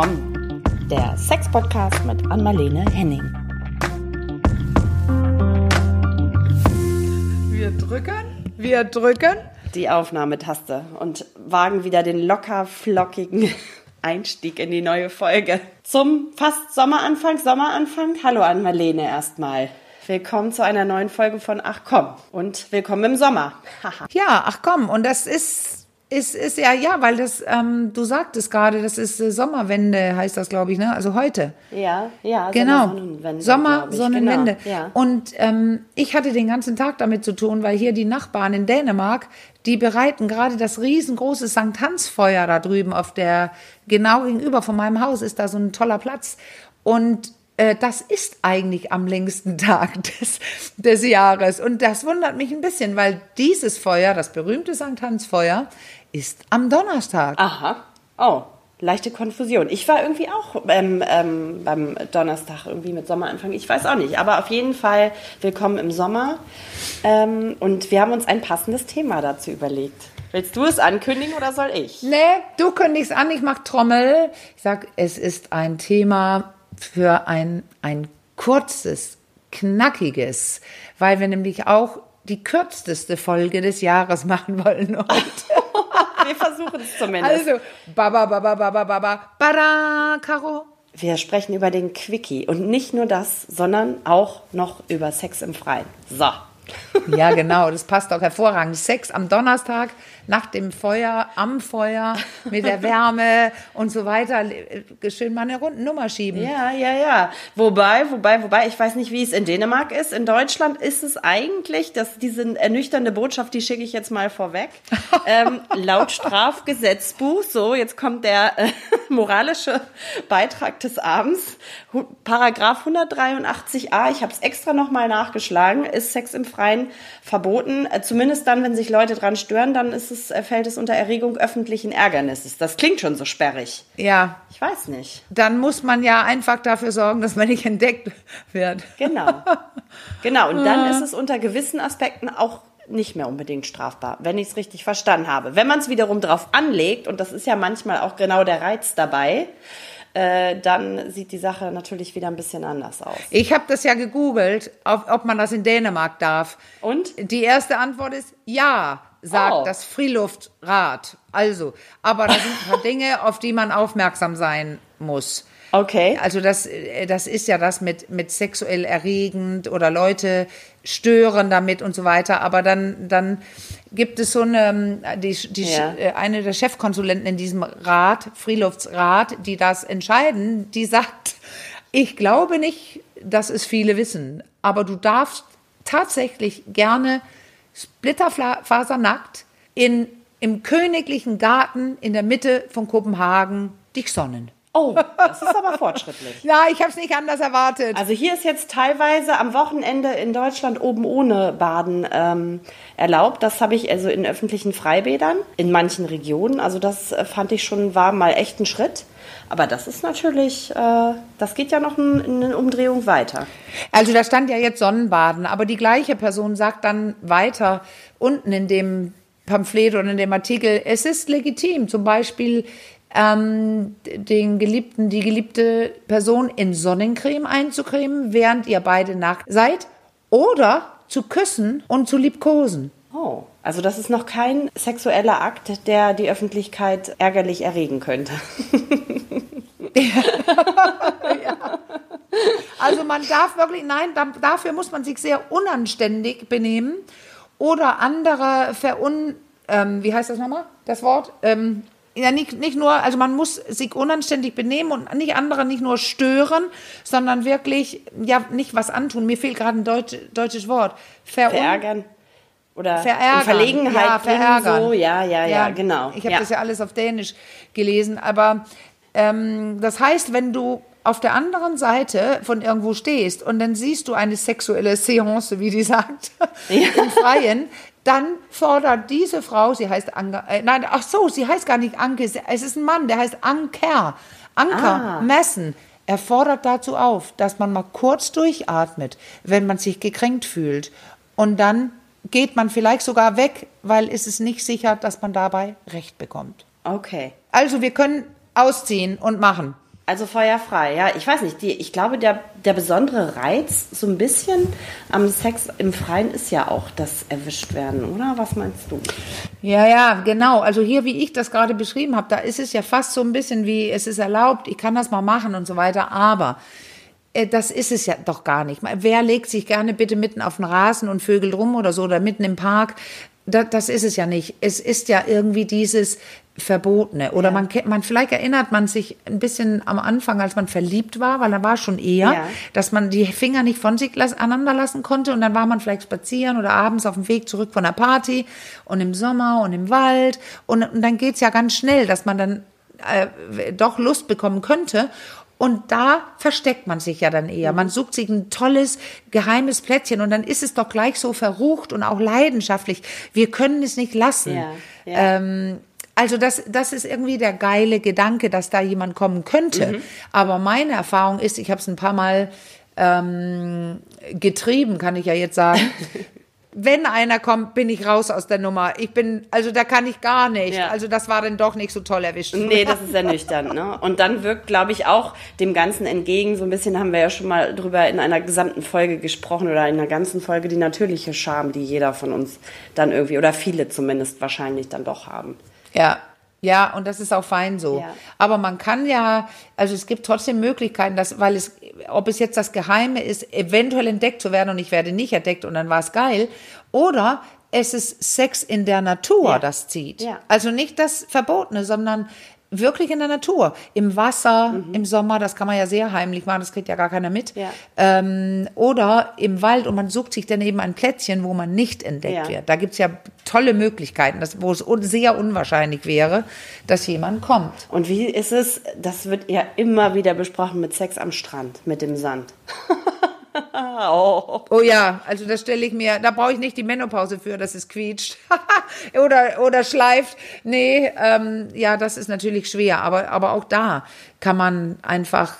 komm, der Sex-Podcast mit Anmalene Henning. Wir drücken, wir drücken. Die Aufnahmetaste und wagen wieder den locker flockigen Einstieg in die neue Folge. Zum fast Sommeranfang, Sommeranfang. Hallo an Marlene erstmal. Willkommen zu einer neuen Folge von Ach komm und willkommen im Sommer. ja, ach komm, und das ist ist, ist ja, ja, weil das, ähm, du sagtest gerade, das ist äh, Sommerwende, heißt das, glaube ich, ne? Also heute. Ja, ja, genau. Sommersonnenwende. Sommersonnenwende. Genau, ja. Und ähm, ich hatte den ganzen Tag damit zu tun, weil hier die Nachbarn in Dänemark, die bereiten gerade das riesengroße St. Hans-Feuer da drüben auf der, genau gegenüber von meinem Haus ist da so ein toller Platz. Und das ist eigentlich am längsten Tag des, des Jahres. Und das wundert mich ein bisschen, weil dieses Feuer, das berühmte St. Hans-Feuer, ist am Donnerstag. Aha. Oh, leichte Konfusion. Ich war irgendwie auch ähm, ähm, beim Donnerstag irgendwie mit Sommeranfang. Ich weiß auch nicht. Aber auf jeden Fall willkommen im Sommer. Ähm, und wir haben uns ein passendes Thema dazu überlegt. Willst du es ankündigen oder soll ich? Nee, du kündigst an, ich mach Trommel. Ich sag, es ist ein Thema für ein, ein kurzes, knackiges, weil wir nämlich auch die kürzeste Folge des Jahres machen wollen heute. Wir versuchen es zumindest. Also, baba, baba, baba, baba, bada, Caro. Wir sprechen über den Quickie und nicht nur das, sondern auch noch über Sex im Freien. So. Ja, genau, das passt auch hervorragend. Sex am Donnerstag nach dem Feuer, am Feuer, mit der Wärme und so weiter. Schön mal eine Rundennummer schieben. Ja, ja, ja. Wobei, wobei, wobei, ich weiß nicht, wie es in Dänemark ist. In Deutschland ist es eigentlich, dass diese ernüchternde Botschaft, die schicke ich jetzt mal vorweg, ähm, laut Strafgesetzbuch, so, jetzt kommt der äh, moralische Beitrag des Abends, Paragraph 183a, ich habe es extra nochmal nachgeschlagen, ist Sex im Freien verboten. Äh, zumindest dann, wenn sich Leute dran stören, dann ist es äh, fällt es unter Erregung öffentlichen Ärgernisses. Das klingt schon so sperrig. Ja. Ich weiß nicht. Dann muss man ja einfach dafür sorgen, dass man nicht entdeckt wird. Genau. Genau. Und dann ist es unter gewissen Aspekten auch nicht mehr unbedingt strafbar, wenn ich es richtig verstanden habe. Wenn man es wiederum drauf anlegt, und das ist ja manchmal auch genau der Reiz dabei, äh, dann sieht die Sache natürlich wieder ein bisschen anders aus. Ich habe das ja gegoogelt, ob, ob man das in Dänemark darf. Und? Die erste Antwort ist ja sagt oh. das Freeluftrad. Also, aber da sind ein paar Dinge, auf die man aufmerksam sein muss. Okay. Also das, äh, das ist ja das mit, mit sexuell erregend oder Leute stören damit und so weiter. Aber dann, dann gibt es so eine, die, die, ja. Äh, eine der Chefkonsulenten in diesem Rat, Freeluftsrat, die das entscheiden, die sagt, ich glaube nicht, dass es viele wissen, aber du darfst tatsächlich gerne splitterfasernackt in, im königlichen Garten in der Mitte von Kopenhagen dich sonnen. Oh, das ist aber fortschrittlich. ja, ich habe es nicht anders erwartet. Also hier ist jetzt teilweise am Wochenende in Deutschland oben ohne Baden ähm, erlaubt. Das habe ich also in öffentlichen Freibädern in manchen Regionen. Also das äh, fand ich schon war mal echt ein Schritt. Aber das ist natürlich, äh, das geht ja noch in, in eine Umdrehung weiter. Also da stand ja jetzt Sonnenbaden, aber die gleiche Person sagt dann weiter unten in dem Pamphlet oder in dem Artikel, es ist legitim, zum Beispiel ähm, den Geliebten, die geliebte Person in Sonnencreme einzucremen, während ihr beide nackt seid, oder zu küssen und zu liebkosen. Oh, also das ist noch kein sexueller Akt, der die Öffentlichkeit ärgerlich erregen könnte. ja. Also man darf wirklich, nein, dafür muss man sich sehr unanständig benehmen oder andere verun, ähm, wie heißt das nochmal, das Wort? Ähm, ja, nicht, nicht nur, also man muss sich unanständig benehmen und nicht andere nicht nur stören, sondern wirklich, ja, nicht was antun. Mir fehlt gerade ein Deutsch, deutsches Wort. Verun Verärgern oder verärgern. Verlegenheit ja, verärgern. So. Ja, ja, ja, ja, genau. Ich habe ja. das ja alles auf Dänisch gelesen, aber ähm, das heißt, wenn du auf der anderen Seite von irgendwo stehst und dann siehst du eine sexuelle Seance, wie die sagt, ja. im Freien, dann fordert diese Frau, sie heißt Anke, äh, nein, ach so, sie heißt gar nicht Anke, es ist ein Mann, der heißt Anker, Anker ah. Messen. Er fordert dazu auf, dass man mal kurz durchatmet, wenn man sich gekränkt fühlt. Und dann geht man vielleicht sogar weg, weil es ist nicht sicher, dass man dabei Recht bekommt. Okay. Also wir können ausziehen und machen. Also feuerfrei, ja. Ich weiß nicht, die, ich glaube, der, der besondere Reiz so ein bisschen am Sex im Freien ist ja auch das erwischt werden, oder? Was meinst du? Ja, ja, genau. Also hier, wie ich das gerade beschrieben habe, da ist es ja fast so ein bisschen wie, es ist erlaubt, ich kann das mal machen und so weiter, aber äh, das ist es ja doch gar nicht. Wer legt sich gerne bitte mitten auf den Rasen und vögelt rum oder so oder mitten im Park? Das, das ist es ja nicht. Es ist ja irgendwie dieses Verbotene. Oder ja. man man, vielleicht erinnert man sich ein bisschen am Anfang, als man verliebt war, weil da war schon eher, ja. dass man die Finger nicht von sich las, aneinander lassen konnte und dann war man vielleicht spazieren oder abends auf dem Weg zurück von der Party und im Sommer und im Wald und, und dann geht's ja ganz schnell, dass man dann äh, doch Lust bekommen könnte und da versteckt man sich ja dann eher. Man sucht sich ein tolles, geheimes Plätzchen und dann ist es doch gleich so verrucht und auch leidenschaftlich. Wir können es nicht lassen. Ja, ja. Ähm, also das, das ist irgendwie der geile Gedanke, dass da jemand kommen könnte. Mhm. Aber meine Erfahrung ist, ich habe es ein paar Mal ähm, getrieben, kann ich ja jetzt sagen. wenn einer kommt, bin ich raus aus der Nummer. Ich bin, also da kann ich gar nicht. Ja. Also das war dann doch nicht so toll erwischt. Nee, das ist ernüchternd. Ne? Und dann wirkt, glaube ich, auch dem Ganzen entgegen, so ein bisschen haben wir ja schon mal drüber in einer gesamten Folge gesprochen oder in einer ganzen Folge, die natürliche Scham, die jeder von uns dann irgendwie, oder viele zumindest wahrscheinlich dann doch haben. Ja, ja, und das ist auch fein so. Ja. Aber man kann ja, also es gibt trotzdem Möglichkeiten, dass, weil es, ob es jetzt das Geheime ist, eventuell entdeckt zu werden und ich werde nicht entdeckt und dann war es geil. Oder es ist Sex in der Natur, ja. das zieht. Ja. Also nicht das Verbotene, sondern wirklich in der Natur, im Wasser, mhm. im Sommer, das kann man ja sehr heimlich machen, das kriegt ja gar keiner mit. Ja. Ähm, oder im Wald und man sucht sich dann eben ein Plätzchen, wo man nicht entdeckt ja. wird. Da gibt's ja tolle Möglichkeiten, das, wo es un sehr unwahrscheinlich wäre, dass jemand kommt. Und wie ist es, das wird ja immer wieder besprochen mit Sex am Strand, mit dem Sand. Oh. oh ja, also das stelle ich mir, da brauche ich nicht die Menopause für, dass es quietscht oder, oder schleift. Nee, ähm, ja, das ist natürlich schwer, aber, aber auch da kann man einfach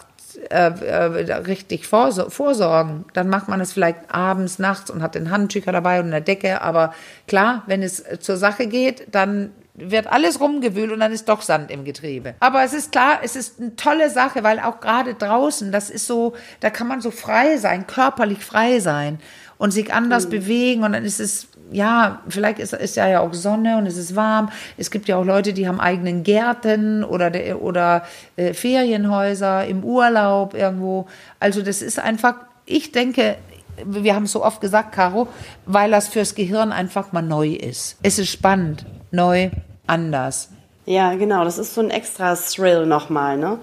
äh, äh, richtig vorsorgen. Dann macht man es vielleicht abends, nachts und hat den Handtücher dabei und eine Decke. Aber klar, wenn es zur Sache geht, dann wird alles rumgewühlt und dann ist doch Sand im Getriebe. Aber es ist klar, es ist eine tolle Sache, weil auch gerade draußen, das ist so, da kann man so frei sein, körperlich frei sein und sich anders mhm. bewegen und dann ist es ja, vielleicht ist, ist ja ja auch Sonne und es ist warm. Es gibt ja auch Leute, die haben eigenen Gärten oder, oder äh, Ferienhäuser im Urlaub irgendwo. Also das ist einfach, ich denke, wir haben es so oft gesagt, Caro, weil das fürs Gehirn einfach mal neu ist. Es ist spannend, neu, anders. Ja, genau, das ist so ein extra Thrill nochmal, ne?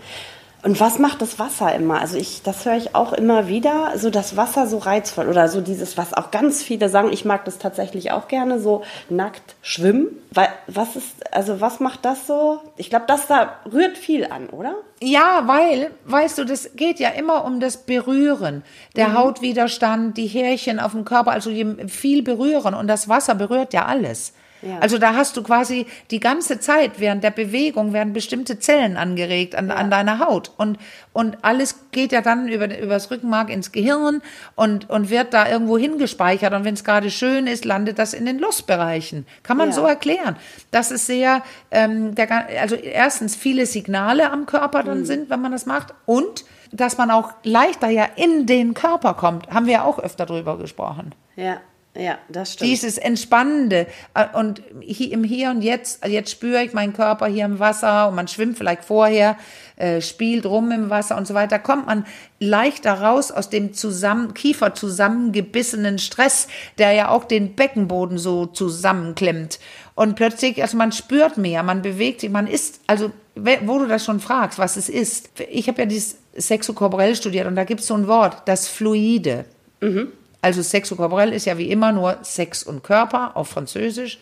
Und was macht das Wasser immer? Also ich, das höre ich auch immer wieder, so das Wasser so reizvoll oder so dieses, was auch ganz viele sagen, ich mag das tatsächlich auch gerne, so nackt schwimmen. Weil, was ist, also was macht das so? Ich glaube, das da rührt viel an, oder? Ja, weil, weißt du, das geht ja immer um das Berühren. Der mhm. Hautwiderstand, die Härchen auf dem Körper, also viel berühren und das Wasser berührt ja alles. Also da hast du quasi die ganze Zeit während der Bewegung werden bestimmte Zellen angeregt an, ja. an deiner Haut und und alles geht ja dann über übers Rückenmark ins Gehirn und und wird da irgendwo hingespeichert und wenn es gerade schön ist, landet das in den Lustbereichen. Kann man ja. so erklären. Das ist sehr ähm, der, also erstens viele Signale am Körper dann mhm. sind, wenn man das macht und dass man auch leichter ja in den Körper kommt, haben wir ja auch öfter drüber gesprochen. Ja. Ja, das stimmt. Dieses Entspannende äh, und im Hier und Jetzt, jetzt spüre ich meinen Körper hier im Wasser und man schwimmt vielleicht vorher, äh, spielt rum im Wasser und so weiter, kommt man leichter raus aus dem zusammen, Kiefer zusammengebissenen Stress, der ja auch den Beckenboden so zusammenklemmt. Und plötzlich, also man spürt mehr, man bewegt sich, man ist, also wo du das schon fragst, was es ist. Ich habe ja dieses Sexokorporell studiert und da gibt es so ein Wort, das Fluide. Mhm. Also sexokorporell ist ja wie immer nur Sex und Körper auf Französisch.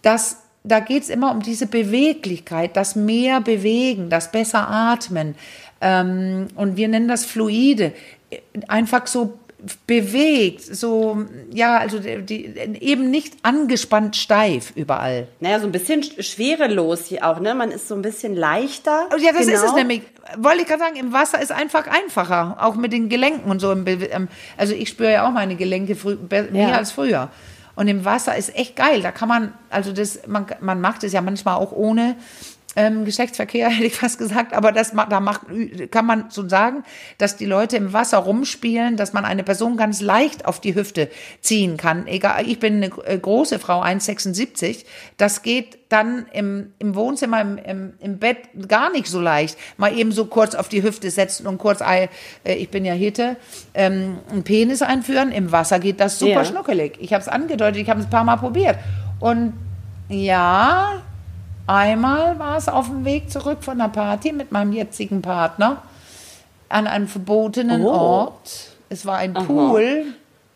Das, da geht es immer um diese Beweglichkeit, das mehr bewegen, das besser atmen. Ähm, und wir nennen das Fluide. Einfach so bewegt, so, ja, also die, eben nicht angespannt steif überall. Naja, so ein bisschen schwerelos hier auch, ne? Man ist so ein bisschen leichter. Ja, das genau. ist es genau. nämlich. Wollte ich gerade sagen, im Wasser ist einfach einfacher, auch mit den Gelenken und so. Ähm, also ich spüre ja auch meine Gelenke mehr ja. als früher. Und im Wasser ist echt geil. Da kann man, also das, man, man macht es ja manchmal auch ohne ähm, Geschlechtsverkehr hätte ich fast gesagt, aber das da macht, kann man so sagen, dass die Leute im Wasser rumspielen, dass man eine Person ganz leicht auf die Hüfte ziehen kann. Egal, ich bin eine äh, große Frau, 1,76. Das geht dann im, im Wohnzimmer, im, im, im Bett gar nicht so leicht. Mal eben so kurz auf die Hüfte setzen und kurz, äh, ich bin ja Hitte, ähm, einen Penis einführen. Im Wasser geht das super Ja. schnuckelig. Ich habe es angedeutet, ich habe es ein paar Mal probiert. Und ja, Einmal war es auf dem Weg zurück von der Party mit meinem jetzigen Partner an einem verbotenen Oh. Ort. Es war ein Pool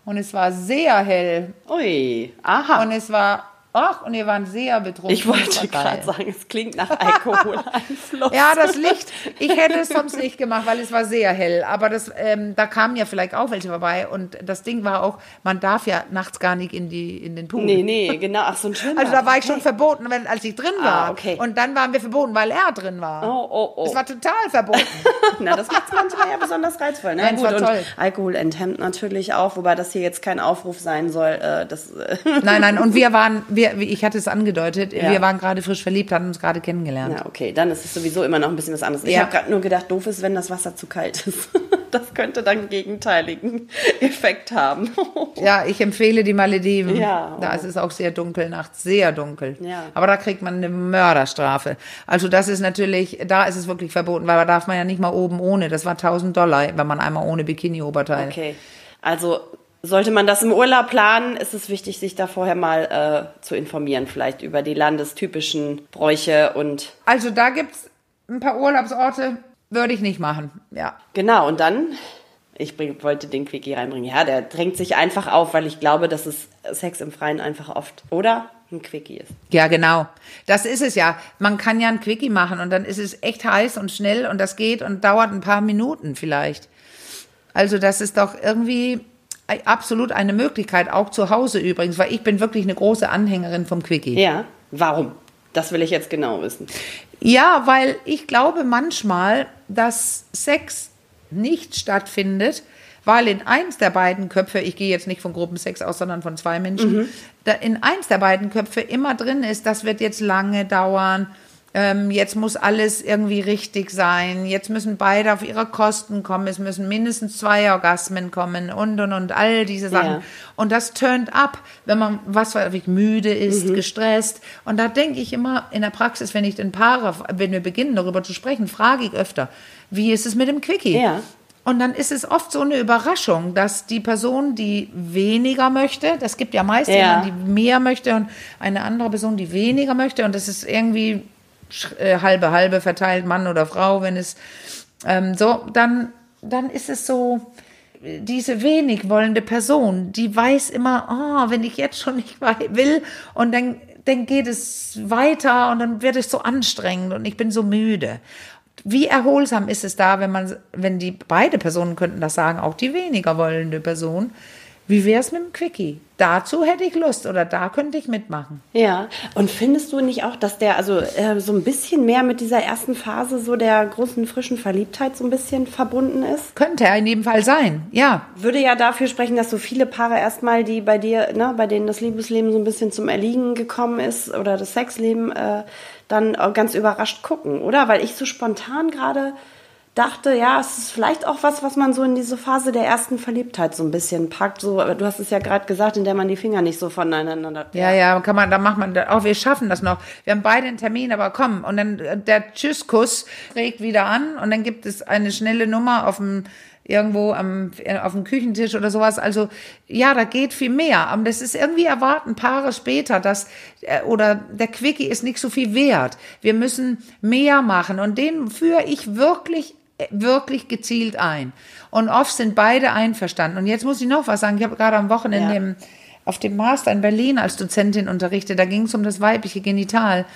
und es war sehr hell Ui, aha. und es war, ach, und wir waren sehr betrunken. ich wollte Es gerade sagen, es klingt nach Alkoholeinfluss. Ja, das Licht. Ich hätte es sonst nicht gemacht, weil es war sehr hell. Aber das, ähm, da kamen ja vielleicht auch welche vorbei. Und das Ding war auch, man darf ja nachts gar nicht in, die, in den Pool. Nee, nee, genau. Ach, so ein Schwimmbad. Also da war ich Okay. schon verboten, wenn, als ich drin war. Ah, okay. Und dann waren wir verboten, weil er drin war. Oh, oh, oh. Es war total verboten. Na, das macht manchmal ja besonders reizvoll. Ne? Nein, es Gut, war toll. Alkohol enthemmt natürlich auch, wobei das hier jetzt kein Aufruf sein soll. Äh, das, äh, nein, nein, und wir waren, wir, wie ich hatte es angedeutet, Ja. wir waren gerade frisch verliebt, hatten uns gerade kennengelernt. ja, okay, dann ist es sowieso immer noch ein bisschen was anderes. Ich Ja. habe gerade nur gedacht, doof ist, wenn das Wasser zu kalt ist. Das könnte dann einen gegenteiligen Effekt haben. Ja, ich empfehle die Malediven. Ja. Da ist es auch sehr dunkel nachts, sehr dunkel. Ja. Aber da kriegt man eine Mörderstrafe. Also das ist natürlich, da ist es wirklich verboten, weil da darf man ja nicht mal oben ohne. Das war 1000 Dollar, wenn man einmal ohne Bikini-Oberteil. Okay, also sollte man das im Urlaub planen, ist es wichtig, sich da vorher mal äh, zu informieren, vielleicht über die landestypischen Bräuche und Also da gibt's ein paar Urlaubsorte, würde ich nicht machen. Ja. Genau, und dann, ich bring, wollte den Quickie reinbringen. Ja, der drängt sich einfach auf, weil ich glaube, dass es Sex im Freien einfach oft, oder? Ein Quickie ist. Ja, genau. Das ist es ja. Man kann ja ein Quickie machen und dann ist es echt heiß und schnell und das geht und dauert ein paar Minuten vielleicht. Also das ist doch irgendwie absolut eine Möglichkeit, auch zu Hause übrigens, weil ich bin wirklich eine große Anhängerin vom Quickie. Ja, warum? Das will ich jetzt genau wissen. Ja, weil ich glaube manchmal, dass Sex nicht stattfindet, weil in eins der beiden Köpfe, ich gehe jetzt nicht von Gruppensex aus, sondern von zwei Menschen, da in eins der beiden Köpfe immer drin ist, das wird jetzt lange dauern, ähm, jetzt muss alles irgendwie richtig sein, jetzt müssen beide auf ihre Kosten kommen, es müssen mindestens zwei Orgasmen kommen und und und all diese Sachen. Ja. Und das turnt ab, wenn man was weiß ich, müde ist, gestresst. Und da denke ich immer in der Praxis, wenn ich den Paare, wenn wir beginnen darüber zu sprechen, frage ich öfter, wie ist es mit dem Quickie? Ja. Und dann ist es oft so eine Überraschung, dass die Person, die weniger möchte, das gibt ja meist Ja. jemand, die mehr möchte und eine andere Person, die weniger möchte. Und das ist irgendwie äh, halbe halbe verteilt, Mann oder Frau, wenn es ähm, so, dann, dann ist es so, diese wenig wollende Person, die weiß immer, ah, wenn ich jetzt schon nicht will und dann, dann geht es weiter und dann wird es so anstrengend und ich bin so müde. Wie erholsam ist es da, wenn man, wenn die beide Personen könnten das sagen, auch die weniger wollende Person. Wie wäre es mit dem Quickie? Dazu hätte ich Lust oder da könnte ich mitmachen. Ja, und findest du nicht auch, dass der also äh, so ein bisschen mehr mit dieser ersten Phase so der großen frischen Verliebtheit so ein bisschen verbunden ist? Könnte er in jedem Fall sein, ja. Würde ja dafür sprechen, dass so viele Paare erstmal, die bei dir, ne, bei denen das Liebesleben so ein bisschen zum Erliegen gekommen ist oder das Sexleben, äh, dann auch ganz überrascht gucken, oder? Weil ich so spontan gerade dachte, ja, es ist vielleicht auch was, was man so in diese Phase der ersten Verliebtheit so ein bisschen packt. So, aber du hast es ja gerade gesagt, in der man die Finger nicht so voneinander. Ja, ja, kann man, da macht man, auch wir schaffen das noch. Wir haben beide einen Termin, aber komm. Und dann äh, der Tschüsskuss regt wieder an und dann gibt es eine schnelle Nummer auf dem, irgendwo am, äh, auf dem Küchentisch oder sowas. Also, ja, da geht viel mehr. Aber das ist irgendwie erwarten Paare später, dass, äh, oder der Quickie ist nicht so viel wert. Wir müssen mehr machen und den führe ich wirklich wirklich gezielt ein. Und oft sind beide einverstanden. Und jetzt muss ich noch was sagen. Ich habe gerade am Wochenende Ja. im, auf dem Master in Berlin als Dozentin unterrichtet. Da ging es um das weibliche Genital,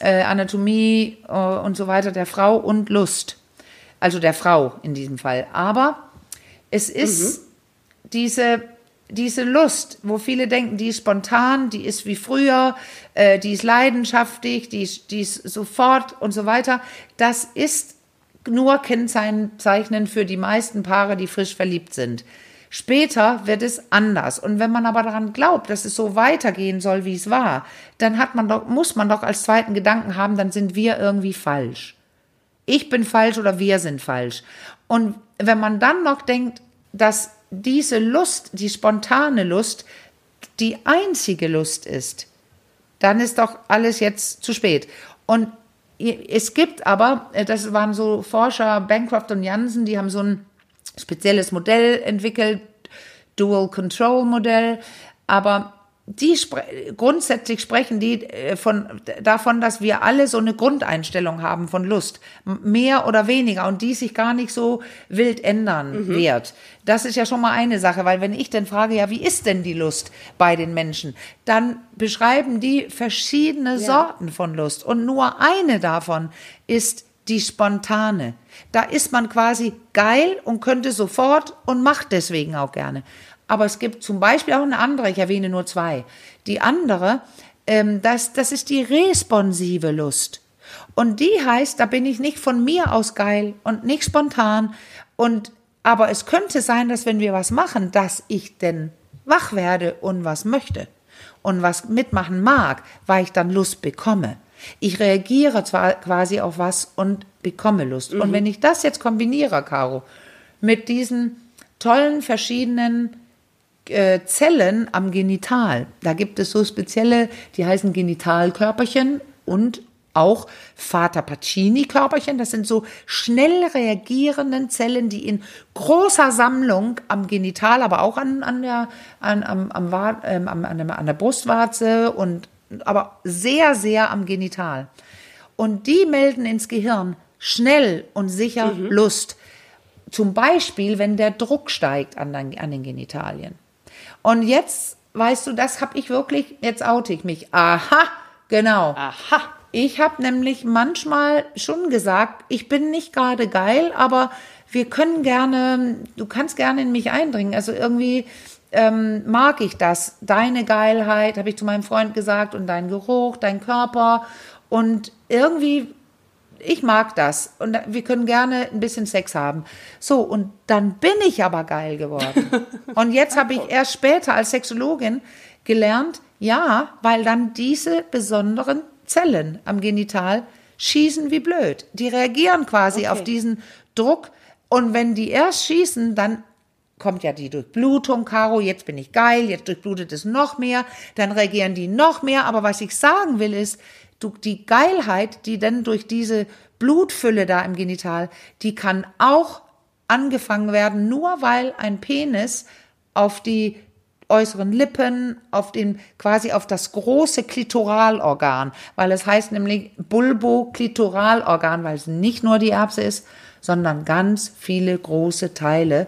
äh, Anatomie äh, und so weiter der Frau und Lust. Also der Frau in diesem Fall. Aber es ist diese, diese Lust, wo viele denken, die ist spontan, die ist wie früher, äh, die ist leidenschaftlich, die die ist sofort und so weiter. Das ist nur kennzeichnend für die meisten Paare, die frisch verliebt sind. Später wird es anders. Und wenn man aber daran glaubt, dass es so weitergehen soll, wie es war, dann hat man doch, muss man doch als zweiten Gedanken haben, dann sind wir irgendwie falsch. Ich bin falsch oder wir sind falsch. Und wenn man dann noch denkt, dass diese Lust, die spontane Lust, die einzige Lust ist, dann ist doch alles jetzt zu spät. Und es gibt aber, äh, das waren so Forscher, Bancroft und Jansen, die haben so ein spezielles Modell entwickelt, Dual Control Modell, aber die spre grundsätzlich sprechen die äh, von, davon, dass wir alle so eine Grundeinstellung haben von Lust, mehr oder weniger und die sich gar nicht so wild ändern mhm. wird. Das ist ja schon mal eine Sache, weil wenn ich dann frage, ja, wie ist denn die Lust bei den Menschen, dann beschreiben die verschiedene ja. Sorten von Lust und nur eine davon ist die spontane. Da ist man quasi geil und könnte sofort und macht deswegen auch gerne. Aber es gibt zum Beispiel auch eine andere, ich erwähne nur zwei. Die andere, ähm, das, das ist die responsive Lust. Und die heißt, da bin ich nicht von mir aus geil und nicht spontan. Und, aber es könnte sein, dass wenn wir was machen, dass ich denn wach werde und was möchte und was mitmachen mag, weil ich dann Lust bekomme. Ich reagiere zwar quasi auf was und bekomme Lust. Mhm. Und wenn ich das jetzt kombiniere, Caro, mit diesen tollen verschiedenen äh, Zellen am Genital, da gibt es so spezielle, die heißen Genitalkörperchen und auch Vater Pacini-Körperchen. Das sind so schnell reagierenden Zellen, die in großer Sammlung am Genital, aber auch an, an, der, an, am, am, ähm, an, an der Brustwarze und aber sehr, sehr am Genital. Und die melden ins Gehirn schnell und sicher mhm. Lust. Zum Beispiel, wenn der Druck steigt an, an den Genitalien. Und jetzt, weißt du, das habe ich wirklich, jetzt oute ich mich. Aha, genau. Aha. Ich habe nämlich manchmal schon gesagt, ich bin nicht gerade geil, aber wir können gerne, du kannst gerne in mich eindringen. Also irgendwie, ähm, mag ich das. Deine Geilheit, habe ich zu meinem Freund gesagt, und dein Geruch, dein Körper. Und irgendwie, ich mag das. Und wir können gerne ein bisschen Sex haben. So, und dann bin ich aber geil geworden. und jetzt habe ich erst später als Sexologin gelernt, ja, weil dann diese besonderen Zellen am Genital schießen wie blöd. Die reagieren quasi okay. auf diesen Druck. Und wenn die erst schießen, dann kommt ja die Durchblutung, Caro, jetzt bin ich geil, jetzt durchblutet es noch mehr, dann reagieren die noch mehr. Aber was ich sagen will ist, du, die Geilheit, die dann durch diese Blutfülle da im Genital, die kann auch angefangen werden, nur weil ein Penis auf die äußeren Lippen, auf den, quasi auf das große Klitoralorgan, weil es heißt nämlich Bulbo-Klitoralorgan, weil es nicht nur die Erbse ist, sondern ganz viele große Teile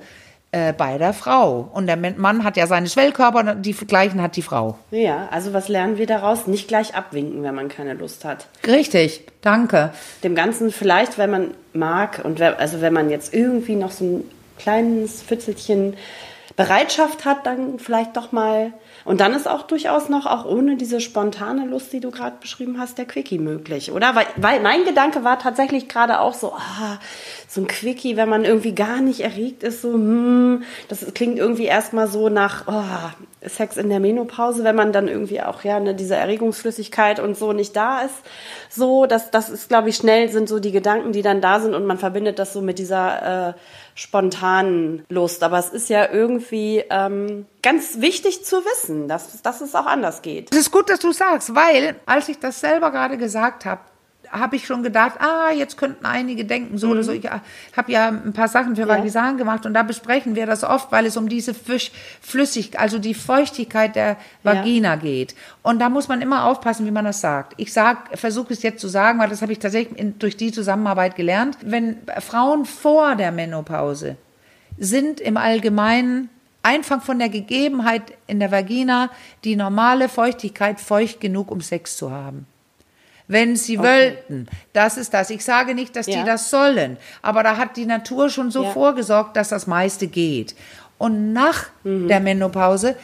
äh, bei der Frau. Und der Mann hat ja seine Schwellkörper, die gleichen hat die Frau. Ja, also was lernen wir daraus? Nicht gleich abwinken, wenn man keine Lust hat. Richtig, danke. Dem Ganzen vielleicht, wenn man mag und also wenn man jetzt irgendwie noch so ein kleines Pfützelchen Bereitschaft hat, dann vielleicht doch mal und dann ist auch durchaus noch, auch ohne diese spontane Lust, die du gerade beschrieben hast, der Quickie möglich, oder? Weil, weil mein Gedanke war tatsächlich gerade auch so, ah, so ein Quickie, wenn man irgendwie gar nicht erregt ist, so, hm, das klingt irgendwie erstmal so nach oh, Sex in der Menopause, wenn man dann irgendwie auch, ja, ne, diese Erregungsflüssigkeit und so nicht da ist. So, das, das ist, glaube ich, schnell sind so die Gedanken, die dann da sind und man verbindet das so mit dieser äh, spontanen Lust. Aber es ist ja irgendwie ähm, ganz wichtig zu wissen, dass, dass es auch anders geht. Es ist gut, dass du sagst, weil als ich das selber gerade gesagt habe, habe ich schon gedacht, ah, jetzt könnten einige denken so mhm. oder so. Ich habe ja ein paar Sachen für Vagisan ja. gemacht und da besprechen wir das oft, weil es um diese Flüssigkeit, also die Feuchtigkeit der Vagina ja. geht. Und da muss man immer aufpassen, wie man das sagt. Ich sag, versuche es jetzt zu sagen, weil das habe ich tatsächlich in, durch die Zusammenarbeit gelernt. Wenn Frauen vor der Menopause sind im Allgemeinen einfach von der Gegebenheit in der Vagina die normale Feuchtigkeit feucht genug, um Sex zu haben wenn sie okay. wollten. Das ist das. Ich sage nicht, dass ja. die das sollen, aber da hat die Natur schon so ja. vorgesorgt, dass das meiste geht. Und nach mhm. der Menopause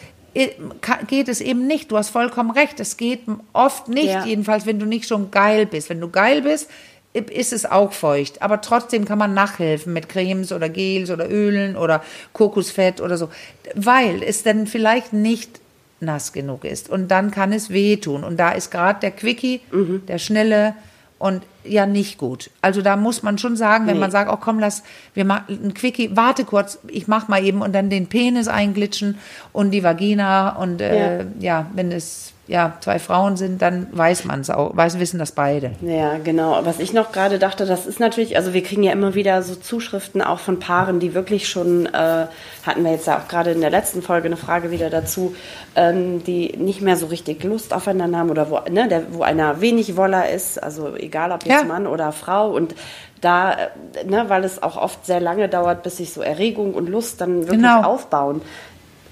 geht es eben nicht. Du hast vollkommen recht. Es geht oft nicht, ja. jedenfalls wenn du nicht schon geil bist. Wenn du geil bist, ist es auch feucht. Aber trotzdem kann man nachhelfen mit Cremes oder Gels oder Ölen oder Kokosfett oder so, weil es dann vielleicht nicht nass genug ist. Und dann kann es wehtun. Und da ist gerade der Quickie, mhm. der schnelle und ja nicht gut. Also da muss man schon sagen, wenn nee. man sagt, oh komm, lass, wir machen ein Quickie, warte kurz, ich mach mal eben und dann den Penis einglitschen und die Vagina und äh, ja. ja, wenn es ja, zwei Frauen sind, dann weiß man es auch, weiß, wissen das beide. Ja, genau. Was ich noch gerade dachte, das ist natürlich, also wir kriegen ja immer wieder so Zuschriften auch von Paaren, die wirklich schon, äh, hatten wir jetzt ja auch gerade in der letzten Folge eine Frage wieder dazu, ähm, die nicht mehr so richtig Lust aufeinander haben oder wo, ne, der, wo einer wenig Woller ist, also egal ob jetzt ja. Mann oder Frau und da, äh, ne, weil es auch oft sehr lange dauert, bis sich so Erregung und Lust dann wirklich genau. aufbauen.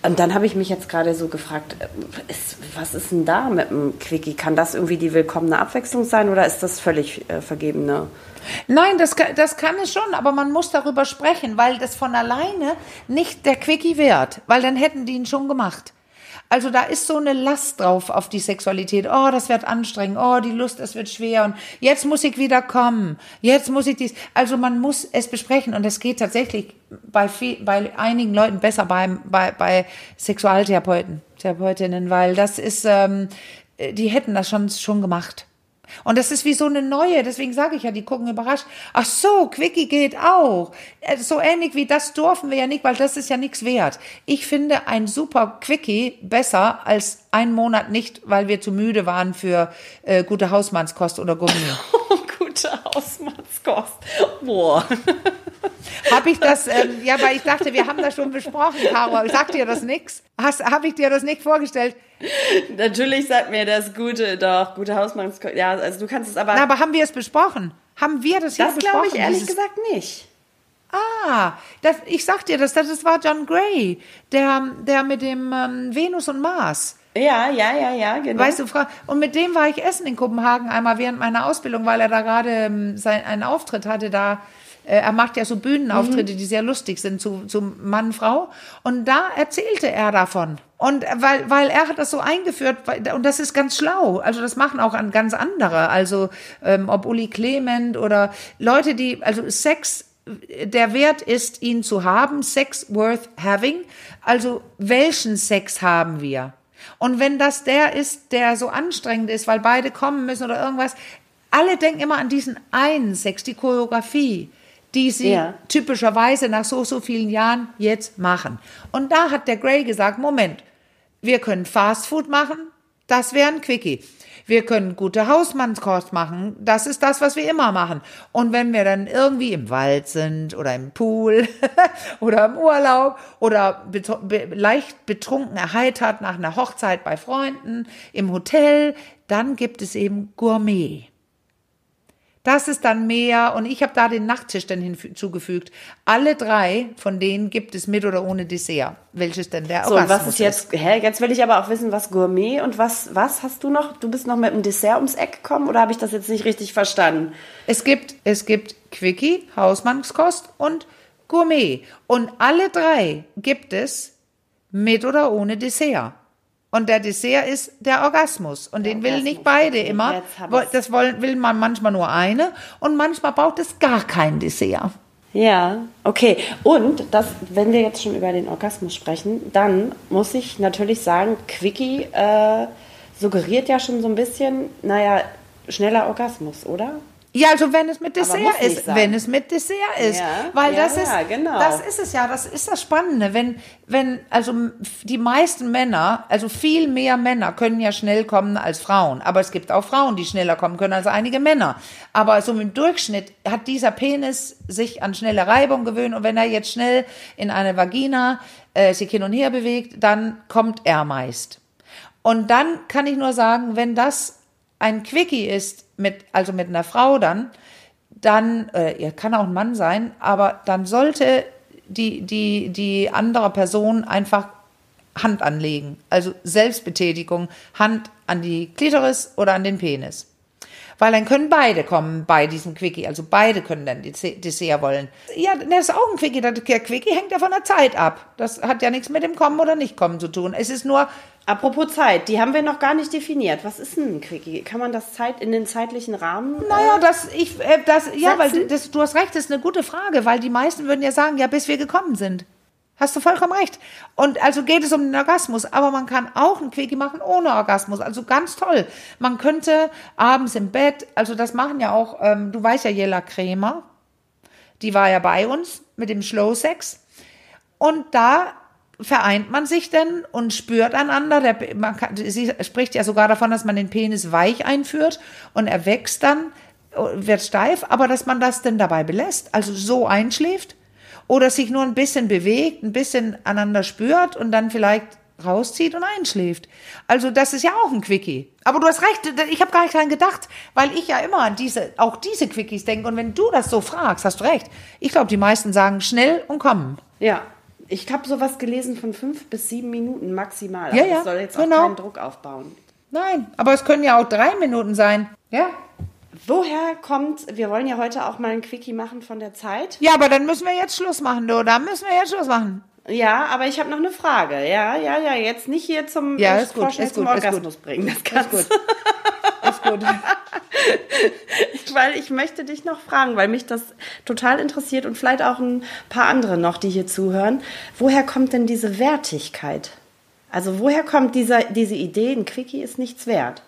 Und dann habe ich mich jetzt gerade so gefragt, äh, ist, was ist denn da mit dem Quickie? Kann das irgendwie die willkommene Abwechslung sein oder ist das völlig äh, vergebene? Nein, das, das kann es schon, aber man muss darüber sprechen, weil das von alleine nicht der Quickie wert, weil dann hätten die ihn schon gemacht. Also da ist so eine Last drauf auf die Sexualität. Oh, das wird anstrengend. Oh, die Lust, das wird schwer. Und jetzt muss ich wieder kommen. Jetzt muss ich dies. Also man muss es besprechen. Und es geht tatsächlich bei, viel, bei einigen Leuten besser beim, bei, bei Sexualtherapeuten, Therapeutinnen, weil das ist, ähm, die hätten das schon, schon gemacht. Und das ist wie so eine neue, deswegen sage ich ja, die gucken überrascht. Ach so, Quickie geht auch. Äh, so ähnlich wie das dürfen wir ja nicht, weil das ist ja nichts wert. Ich finde ein super Quickie besser als ein Monat nicht, weil wir zu müde waren für äh, gute Hausmannskost oder Gummi. gute Hausmannskost. Boah. Habe ich das, ähm, ja, weil ich dachte, wir haben das schon besprochen, Caro. Sagt dir das nichts? Habe ich dir das nicht vorgestellt? Natürlich sagt mir das gute, doch, gute Hausmannskost. Ja, also du kannst es aber. Na, aber haben wir es besprochen? Haben wir das hier das besprochen? Das glaube ich ehrlich gesagt nicht. Ah, das, ich sag dir das, das war John Gray, der, der mit dem ähm, Venus und Mars. Ja, ja, ja, ja, genau. Weißt du, Frau, und mit dem war ich essen in Kopenhagen einmal während meiner Ausbildung, weil er da gerade ähm, sein, einen Auftritt hatte da äh, er macht ja so Bühnenauftritte, mhm. die sehr lustig sind zu, zu Mann, Frau. Und da erzählte er davon. Und weil, weil er hat das so eingeführt, und das ist ganz schlau. Also das machen auch an ganz andere. Also ähm, ob Uli Clement oder Leute, die, also Sex, der Wert ist, ihn zu haben, Sex worth having. Also welchen Sex haben wir? Und wenn das der ist, der so anstrengend ist, weil beide kommen müssen oder irgendwas, alle denken immer an diesen einen Sex, die Choreografie die sie ja. typischerweise nach so, so vielen Jahren jetzt machen. Und da hat der Gray gesagt, Moment, wir können Fast Food machen, das wäre ein Quickie. Wir können gute Hausmannskost machen, das ist das, was wir immer machen. Und wenn wir dann irgendwie im Wald sind oder im Pool oder im Urlaub oder be leicht betrunken erheitert nach einer Hochzeit bei Freunden, im Hotel, dann gibt es eben Gourmet. Das ist dann mehr und ich habe da den Nachttisch dann hinzugefügt. Alle drei von denen gibt es mit oder ohne Dessert. Welches denn der So, und was ist jetzt? Hä, jetzt will ich aber auch wissen, was Gourmet und was was hast du noch? Du bist noch mit dem Dessert ums Eck gekommen oder habe ich das jetzt nicht richtig verstanden? Es gibt es gibt Quickie, Hausmannskost und Gourmet und alle drei gibt es mit oder ohne Dessert. Und der Dessert ist der Orgasmus. Und der den Orgasmus. will nicht beide immer. Das will man manchmal nur eine. Und manchmal braucht es gar kein Dessert. Ja, okay. Und das, wenn wir jetzt schon über den Orgasmus sprechen, dann muss ich natürlich sagen, Quickie äh, suggeriert ja schon so ein bisschen, naja, schneller Orgasmus, oder? Ja, also wenn es mit Dessert ist, wenn es mit Dessert ist, ja, weil ja, das ist, genau. das ist es ja, das ist das Spannende, wenn, wenn, also die meisten Männer, also viel mehr Männer können ja schnell kommen als Frauen, aber es gibt auch Frauen, die schneller kommen können als einige Männer, aber so im Durchschnitt hat dieser Penis sich an schnelle Reibung gewöhnt. Und wenn er jetzt schnell in eine Vagina äh, sich hin und her bewegt, dann kommt er meist. Und dann kann ich nur sagen, wenn das ein Quickie ist, mit, also mit einer Frau dann, dann, äh, er kann auch ein Mann sein, aber dann sollte die, die, die andere Person einfach Hand anlegen. Also Selbstbetätigung, Hand an die Klitoris oder an den Penis. Weil dann können beide kommen bei diesem Quickie. Also beide können dann die Dessert wollen. Ja, das ist auch ein Quickie. Der Quickie hängt ja von der Zeit ab. Das hat ja nichts mit dem Kommen oder nicht Kommen zu tun. Es ist nur, Apropos Zeit, die haben wir noch gar nicht definiert. Was ist denn ein Quickie? Kann man das Zeit in den zeitlichen Rahmen? äh, naja, das, ich, äh, das, ja, weil Setzen? das, du hast recht, das ist eine gute Frage, weil die meisten würden ja sagen, ja, bis wir gekommen sind. Hast du vollkommen recht. Und also geht es um den Orgasmus, aber man kann auch ein Quickie machen ohne Orgasmus. Also ganz toll. Man könnte abends im Bett, also das machen ja auch, ähm, du weißt ja Jella Kremer, die war ja bei uns mit dem Slow Sex. Und da vereint man sich denn und spürt einander. Der, man kann, sie spricht ja sogar davon, dass man den Penis weich einführt und er wächst dann, wird steif, aber dass man das denn dabei belässt, also so einschläft oder sich nur ein bisschen bewegt, ein bisschen aneinander spürt und dann vielleicht rauszieht und einschläft. Also das ist ja auch ein Quickie. Aber du hast recht, ich habe gar nicht dran gedacht, weil ich ja immer an diese, auch diese Quickies denke. Und wenn du das so fragst, hast du recht. Ich glaube, die meisten sagen schnell und kommen. Ja. Ich habe sowas gelesen von fünf bis sieben Minuten maximal. Ja, Aber ja, Das soll jetzt auch genau. keinen Druck aufbauen. Nein, aber es können ja auch drei Minuten sein. Ja. Woher kommt, wir wollen ja heute auch mal ein Quickie machen von der Zeit. Ja, aber dann müssen wir jetzt Schluss machen, du. Da müssen wir jetzt Schluss machen. Ja, aber ich habe noch eine Frage. Ja, ja, ja, jetzt nicht hier zum, Ja, äh, ist gut, ist zum gut, ist Orgasmus bringen. Das kannst gut. Ist gut. weil ich möchte dich noch fragen, weil mich das total interessiert und vielleicht auch ein paar andere noch, die hier zuhören. Woher kommt denn diese Wertigkeit? Also woher kommt dieser, diese Idee, ein Quickie ist nichts wert?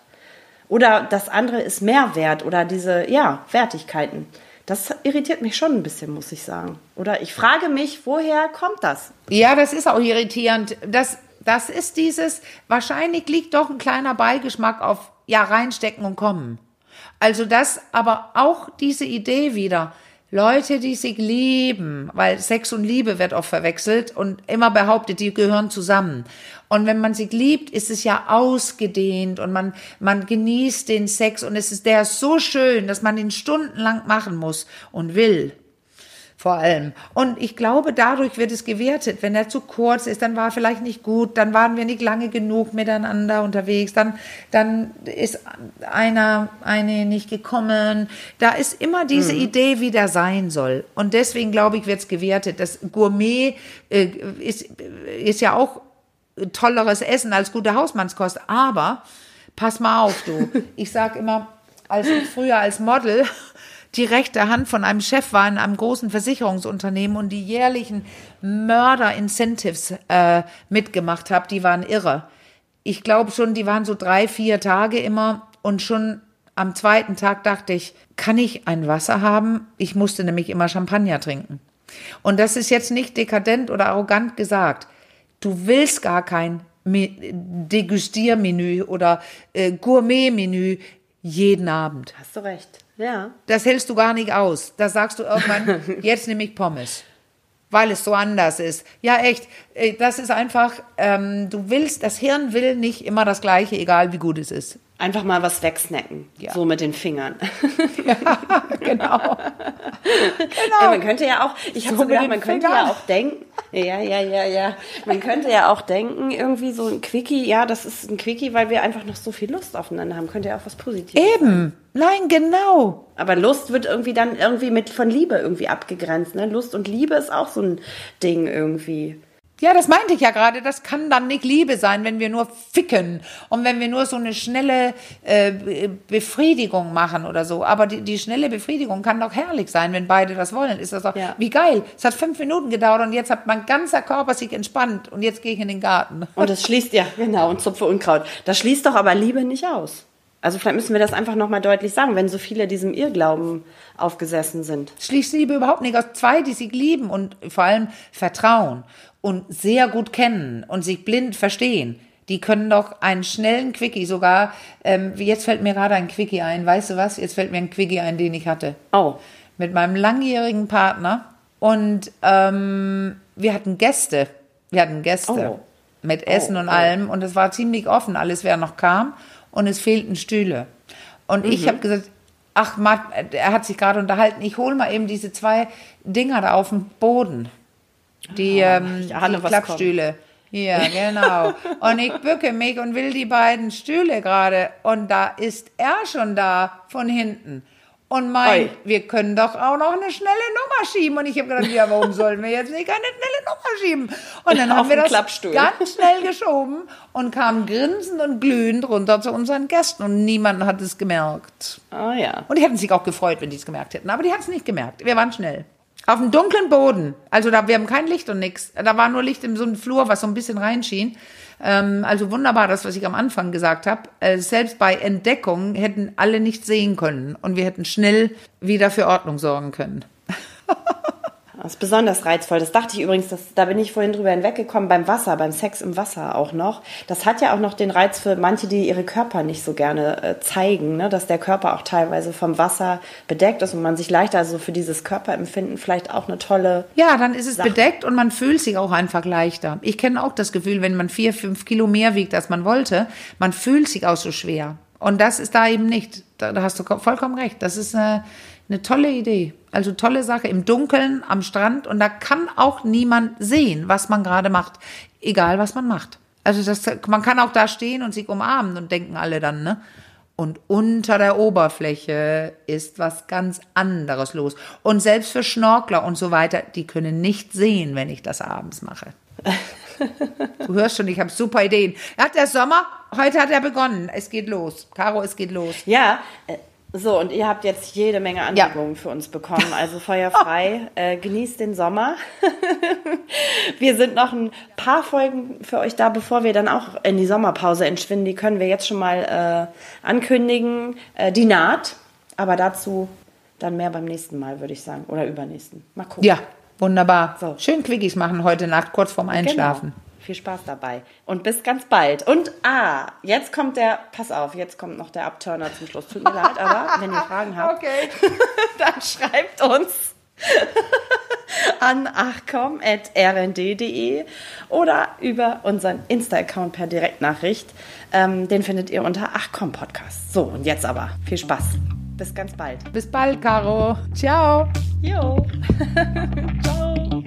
Oder das andere ist mehr wert oder diese, ja, Wertigkeiten. Das irritiert mich schon ein bisschen, muss ich sagen. Oder ich frage mich, woher kommt das? Ja, das ist auch irritierend. Das, das ist dieses, wahrscheinlich liegt doch ein kleiner Beigeschmack auf, ja, reinstecken und kommen. Also das, aber auch diese Idee wieder. Leute, die sich lieben, weil Sex und Liebe wird oft verwechselt und immer behauptet, die gehören zusammen. Und wenn man sich liebt, ist es ja ausgedehnt und man, man genießt den Sex und es ist, der ist so schön, dass man ihn stundenlang machen muss und will vor allem. Und ich glaube, dadurch wird es gewertet. Wenn er zu kurz ist, dann war er vielleicht nicht gut, dann waren wir nicht lange genug miteinander unterwegs, dann, dann ist einer, eine nicht gekommen. Da ist immer diese Idee, wie der sein soll. Und deswegen, glaube ich, wird es gewertet. Das Gourmet äh, ist, ist ja auch tolleres Essen als gute Hausmannskost. Aber pass mal auf, du. Ich sag immer, als ich früher als Model die rechte Hand von einem Chef war in einem großen Versicherungsunternehmen und die jährlichen Mörder-Incentives äh, mitgemacht habe, die waren irre. Ich glaube schon, die waren so drei, vier Tage immer und schon am zweiten Tag dachte ich, kann ich ein Wasser haben? Ich musste nämlich immer Champagner trinken. Und das ist jetzt nicht dekadent oder arrogant gesagt. Du willst gar kein Me- Degustiermenü oder äh, Gourmetmenü jeden Abend. Hast du recht. Ja. Das hältst du gar nicht aus. Da sagst du irgendwann, jetzt nehme ich Pommes. Weil es so anders ist. Ja, echt. Äh, Das ist einfach, ähm, du willst, das Hirn will nicht immer das Gleiche, egal wie gut es ist. Einfach mal was wegsnacken. Ja. So mit den Fingern. Genau. Ja, man könnte ja auch, ich habe So so gedacht, man könnte Fingern. ja auch denken, ja, ja, ja, ja, man könnte ja auch denken, irgendwie so ein Quickie, ja, das ist ein Quickie, weil wir einfach noch so viel Lust aufeinander haben, könnte ja auch was Positives sein. Eben. Nein, genau. Aber Lust wird irgendwie dann irgendwie mit von Liebe irgendwie abgegrenzt, ne? Lust und Liebe ist auch so ein Ding irgendwie. Ja, das meinte ich ja gerade. Das kann dann nicht Liebe sein, wenn wir nur ficken und wenn wir nur so eine schnelle äh, Be- Befriedigung machen oder so. Aber die, die schnelle Befriedigung kann doch herrlich sein, wenn beide das wollen. Ist das doch Ja. wie geil. Es hat fünf Minuten gedauert und jetzt hat mein ganzer Körper sich entspannt und jetzt gehe ich in den Garten. Und das schließt, ja, genau, und Zupfe Unkraut. Das schließt doch aber Liebe nicht aus. Also vielleicht müssen wir das einfach nochmal deutlich sagen, wenn so viele diesem Irrglauben aufgesessen sind. Schließt Liebe überhaupt nicht aus. Zwei, die sich lieben und vor allem vertrauen und sehr gut kennen und sich blind verstehen. Die können doch einen schnellen Quickie sogar, ähm, jetzt fällt mir gerade ein Quickie ein, weißt du was? Jetzt fällt mir ein Quickie ein, den ich hatte. Oh, Mit meinem langjährigen Partner. Und ähm, wir hatten Gäste. Wir hatten Gäste. Oh. Mit Essen Oh, und oh. allem. Und es war ziemlich offen, alles wer noch kam. Und es fehlten Stühle. Und ich Mhm. habe gesagt, ach, er hat sich gerade unterhalten, ich hole mal eben diese zwei Dinger da auf dem Boden. Die, ähm, ich ahne, die Klappstühle. Ja, genau. Und ich bücke mich und will die beiden Stühle gerade. Und da ist er schon da von hinten. Und meint, Oi. wir können doch auch noch eine schnelle Nummer schieben. Und ich habe gedacht, ja, warum sollen wir jetzt nicht eine schnelle Nummer schieben? Und dann haben wir das Klappstuhl. ganz schnell geschoben und kamen grinsend und glühend runter zu unseren Gästen. Und niemand hat es gemerkt. Oh ja. Und die hätten sich auch gefreut, wenn die es gemerkt hätten. Aber die haben es nicht gemerkt. Wir waren schnell. Auf dem dunklen Boden. Also da, wir haben kein Licht und nichts. Da war nur Licht in so einem Flur, was so ein bisschen reinschien. Ähm, also wunderbar, das, was ich am Anfang gesagt habe. Äh, selbst bei Entdeckung hätten alle nicht sehen können. Und wir hätten schnell wieder für Ordnung sorgen können. Das ist besonders reizvoll. Das dachte ich übrigens, das, da bin ich vorhin drüber hinweggekommen, beim Wasser, beim Sex im Wasser auch noch. Das hat ja auch noch den Reiz für manche, die ihre Körper nicht so gerne äh, zeigen, ne? dass der Körper auch teilweise vom Wasser bedeckt ist und man sich leichter, also für dieses Körperempfinden vielleicht auch eine tolle. Ja, dann ist es Sache. bedeckt und man fühlt sich auch einfach leichter. Ich kenne auch das Gefühl, wenn man vier, fünf Kilo mehr wiegt, als man wollte, man fühlt sich auch so schwer. Und das ist da eben nicht. Da, da hast du ko- vollkommen recht. Das ist eine, eine tolle Idee. Also tolle Sache im Dunkeln am Strand und da kann auch niemand sehen, was man gerade macht, egal was man macht. Also das, man kann auch da stehen und sich umarmen und denken alle dann, ne? Und unter der Oberfläche ist was ganz anderes los. Und selbst für Schnorkler und so weiter, die können nicht sehen, wenn ich das abends mache. Du hörst schon, ich habe super Ideen. Ja, der Sommer, heute hat er begonnen. Es geht los. Caro, es geht los. Ja, so, und ihr habt jetzt jede Menge Anregungen für uns bekommen. Also feuerfrei. äh, genießt den Sommer. wir sind noch ein paar Folgen für euch da, bevor wir dann auch in die Sommerpause entschwinden. Die können wir jetzt schon mal äh, ankündigen. Äh, die naht, aber dazu dann mehr beim nächsten Mal, würde ich sagen. Oder übernächsten. Mal gucken. Ja, wunderbar. So. Schön Quickies machen heute Nacht, kurz vorm Einschlafen. Genau. Viel Spaß dabei. Und bis ganz bald. Und ah, jetzt kommt der, pass auf, jetzt kommt noch der Abturner zum Schluss. Tut mir leid, aber wenn ihr Fragen habt, Okay. dann schreibt uns an achcom.rnd.de oder über unseren Insta-Account per Direktnachricht. Ähm, den findet ihr unter Achcom Podcast. So, und jetzt aber viel Spaß. Bis ganz bald. Bis bald, Caro. Ciao. Jo. Ciao.